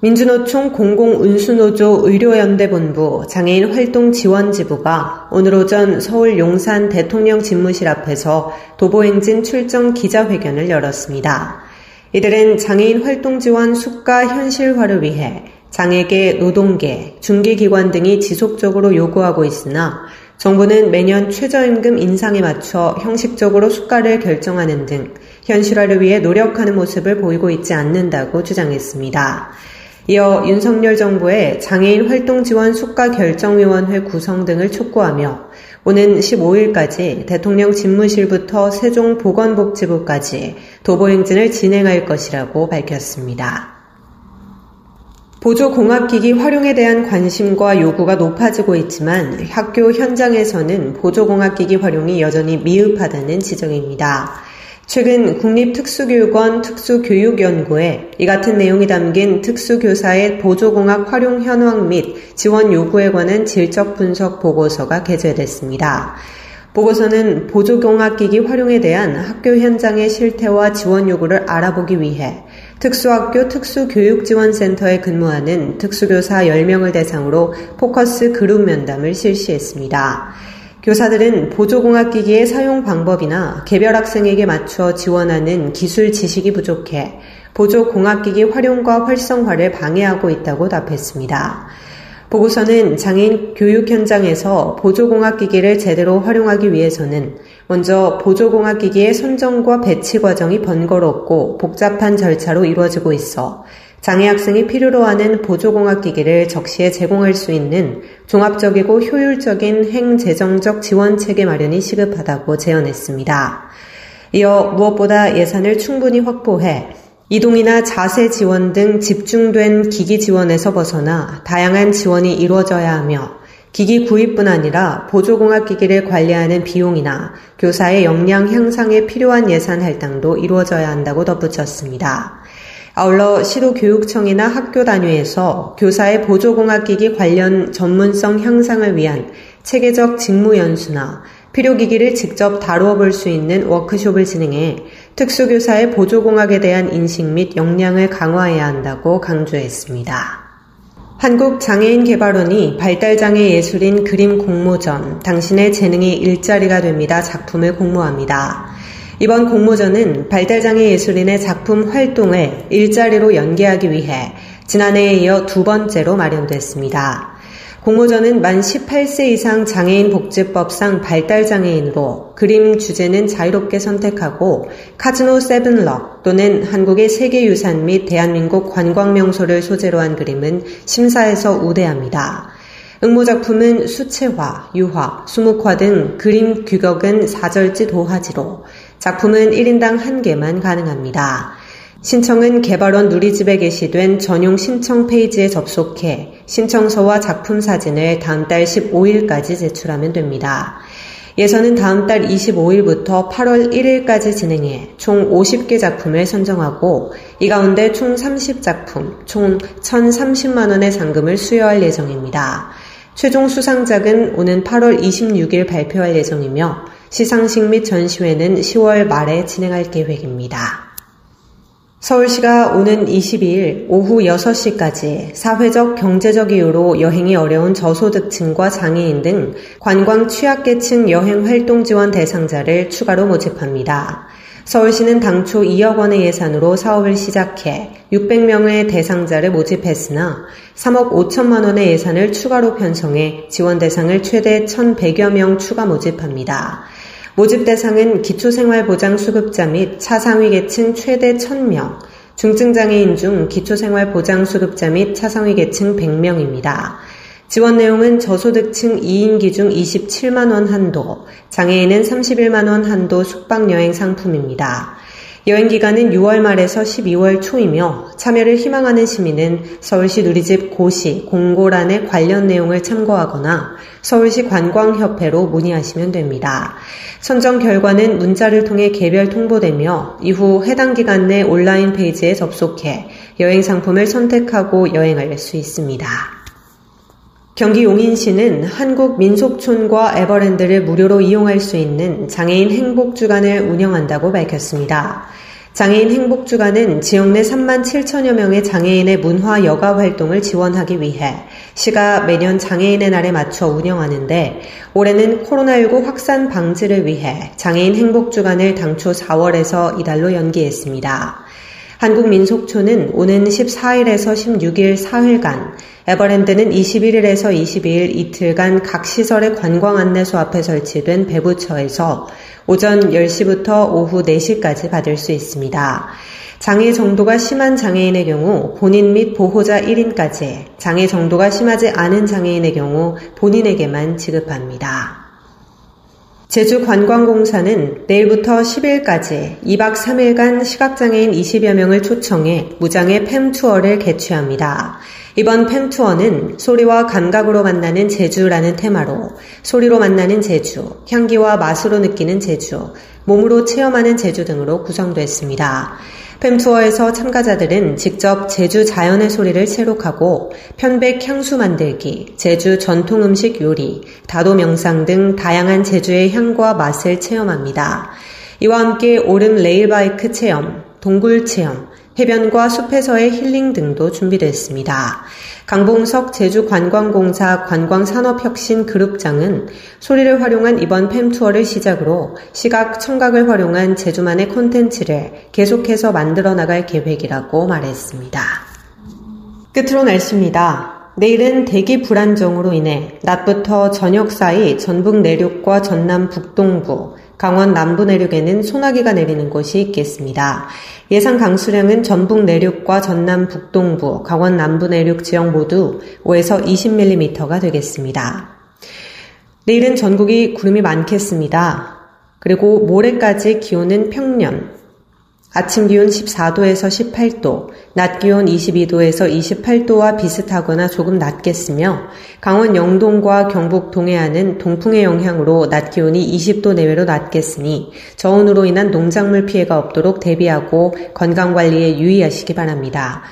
민주노총 공공운수노조 의료연대본부 장애인 활동 지원지부가 오늘 오전 서울 용산 대통령 집무실 앞에서 도보행진 출정 기자회견을 열었습니다. 이들은 장애인 활동 지원 수가 현실화를 위해 장애계, 노동계, 중개기관 등이 지속적으로 요구하고 있으나 정부는 매년 최저임금 인상에 맞춰 형식적으로 수가를 결정하는 등 현실화를 위해 노력하는 모습을 보이고 있지 않는다고 주장했습니다. 이어 윤석열 정부의 장애인 활동 지원 수가 결정위원회 구성 등을 촉구하며 오는 15일까지 대통령 집무실부터 세종 보건복지부까지 도보 행진을 진행할 것이라고 밝혔습니다. 보조공학기기 활용에 대한 관심과 요구가 높아지고 있지만 학교 현장에서는 보조공학기기 활용이 여전히 미흡하다는 지적입니다. 최근 국립특수교육원 특수교육연구에 이 같은 내용이 담긴 특수교사의 보조공학 활용 현황 및 지원 요구에 관한 질적 분석 보고서가 게재됐습니다. 보고서는 보조공학기기 활용에 대한 학교 현장의 실태와 지원 요구를 알아보기 위해 특수학교 특수교육지원센터에 근무하는 특수교사 10명을 대상으로 포커스 그룹 면담을 실시했습니다. 교사들은 보조공학기기의 사용 방법이나 개별 학생에게 맞춰 지원하는 기술 지식이 부족해 보조공학기기 활용과 활성화를 방해하고 있다고 답했습니다. 보고서는 장애인 교육 현장에서 보조공학기기를 제대로 활용하기 위해서는 먼저 보조공학기기의 선정과 배치 과정이 번거롭고 복잡한 절차로 이루어지고 있어 장애 학생이 필요로 하는 보조공학 기기를 적시에 제공할 수 있는 종합적이고 효율적인 행재정적 지원 체계 마련이 시급하다고 제언했습니다. 이어 무엇보다 예산을 충분히 확보해 이동이나 자세 지원 등 집중된 기기 지원에서 벗어나 다양한 지원이 이루어져야 하며 기기 구입뿐 아니라 보조공학 기기를 관리하는 비용이나 교사의 역량 향상에 필요한 예산 할당도 이루어져야 한다고 덧붙였습니다. 아울러 시도 교육청이나 학교 단위에서 교사의 보조공학기기 관련 전문성 향상을 위한 체계적 직무 연수나 필요기기를 직접 다루어 볼 수 있는 워크숍을 진행해 특수교사의 보조공학에 대한 인식 및 역량을 강화해야 한다고 강조했습니다. 한국장애인개발원이 발달장애 예술인 그림 공모전 당신의 재능이 일자리가 됩니다 작품을 공모합니다. 이번 공모전은 발달장애 예술인의 작품 활동을 일자리로 연계하기 위해 지난해에 이어 두 번째로 마련됐습니다. 공모전은 만 18세 이상 장애인 복지법상 발달장애인으로 그림 주제는 자유롭게 선택하고 카즈노 세븐럭 또는 한국의 세계유산 및 대한민국 관광명소를 소재로 한 그림은 심사에서 우대합니다. 응모작품은 수채화, 유화, 수묵화 등 그림 규격은 4절지 도화지로 작품은 1인당 1개만 가능합니다. 신청은 개발원 누리집에 게시된 전용 신청 페이지에 접속해 신청서와 작품 사진을 다음 달 15일까지 제출하면 됩니다. 예선은 다음 달 25일부터 8월 1일까지 진행해 총 50개 작품을 선정하고 이 가운데 총 30작품, 총 1,030만원의 상금을 수여할 예정입니다. 최종 수상작은 오는 8월 26일 발표할 예정이며 시상식 및 전시회는 10월 말에 진행할 계획입니다. 서울시가 오는 22일 오후 6시까지 사회적 경제적 이유로 여행이 어려운 저소득층과 장애인 등 관광 취약계층 여행 활동 지원 대상자를 추가로 모집합니다. 서울시는 당초 2억 원의 예산으로 사업을 시작해 600명의 대상자를 모집했으나 3억 5천만 원의 예산을 추가로 편성해 지원 대상을 최대 1,100여 명 추가 모집합니다. 모집 대상은 기초생활보장 수급자 및 차상위 계층 최대 1000명, 중증장애인 중 기초생활보장 수급자 및 차상위 계층 100명입니다. 지원 내용은 저소득층 2인 기중 27만원 한도, 장애인은 31만원 한도 숙박여행 상품입니다. 여행 기간은 6월 말에서 12월 초이며 참여를 희망하는 시민은 서울시 누리집 고시 공고란의 관련 내용을 참고하거나 서울시 관광협회로 문의하시면 됩니다. 선정 결과는 문자를 통해 개별 통보되며 이후 해당 기간 내 온라인 페이지에 접속해 여행 상품을 선택하고 여행할 수 있습니다. 경기 용인시는 한국민속촌과 에버랜드를 무료로 이용할 수 있는 장애인 행복주간을 운영한다고 밝혔습니다. 장애인 행복주간은 지역 내 3만 7천여 명의 장애인의 문화 여가 활동을 지원하기 위해 시가 매년 장애인의 날에 맞춰 운영하는데 올해는 코로나19 확산 방지를 위해 장애인 행복주간을 당초 4월에서 이달로 연기했습니다. 한국민속촌은 오는 14일에서 16일 사흘간, 에버랜드는 21일에서 22일 이틀간 각 시설의 관광 안내소 앞에 설치된 배부처에서 오전 10시부터 오후 4시까지 받을 수 있습니다. 장애 정도가 심한 장애인의 경우 본인 및 보호자 1인까지, 장애 정도가 심하지 않은 장애인의 경우 본인에게만 지급합니다. 제주관광공사는 내일부터 10일까지 2박 3일간 시각장애인 20여 명을 초청해 무장의 팸투어를 개최합니다. 이번 팸투어는 소리와 감각으로 만나는 제주라는 테마로 소리로 만나는 제주, 향기와 맛으로 느끼는 제주, 몸으로 체험하는 제주 등으로 구성됐습니다. 팸투어에서 참가자들은 직접 제주 자연의 소리를 체록하고 편백 향수 만들기, 제주 전통 음식 요리, 다도 명상 등 다양한 제주의 향과 맛을 체험합니다. 이와 함께 오름 레일바이크 체험, 동굴 체험, 해변과 숲에서의 힐링 등도 준비됐습니다. 강봉석 제주관광공사 관광산업혁신 그룹장은 소리를 활용한 이번 팸 투어를 시작으로 시각, 청각을 활용한 제주만의 콘텐츠를 계속해서 만들어 나갈 계획이라고 말했습니다. 끝으로 날씨입니다. 내일은 대기 불안정으로 인해 낮부터 저녁 사이 전북 내륙과 전남 북동부, 강원 남부 내륙에는 소나기가 내리는 곳이 있겠습니다. 예상 강수량은 전북 내륙과 전남 북동부, 강원 남부 내륙 지역 모두 5에서 20mm가 되겠습니다. 내일은 전국이 구름이 많겠습니다. 그리고 모레까지 기온은 평년, 아침 기온 14도에서 18도, 낮 기온 22도에서 28도와 비슷하거나 조금 낮겠으며 강원 영동과 경북 동해안은 동풍의 영향으로 낮 기온이 20도 내외로 낮겠으니 저온으로 인한 농작물 피해가 없도록 대비하고 건강 관리에 유의하시기 바랍니다.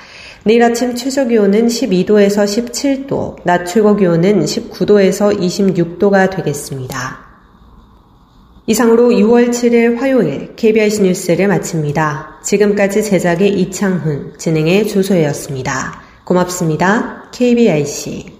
내일 아침 최저 기온은 12도에서 17도, 낮 최고 기온은 19도에서 26도가 되겠습니다. 이상으로 6월 7일 화요일 KBIC 뉴스를 마칩니다. 지금까지 제작의 이창훈, 진행의 조소혜였습니다. 고맙습니다. KBIC.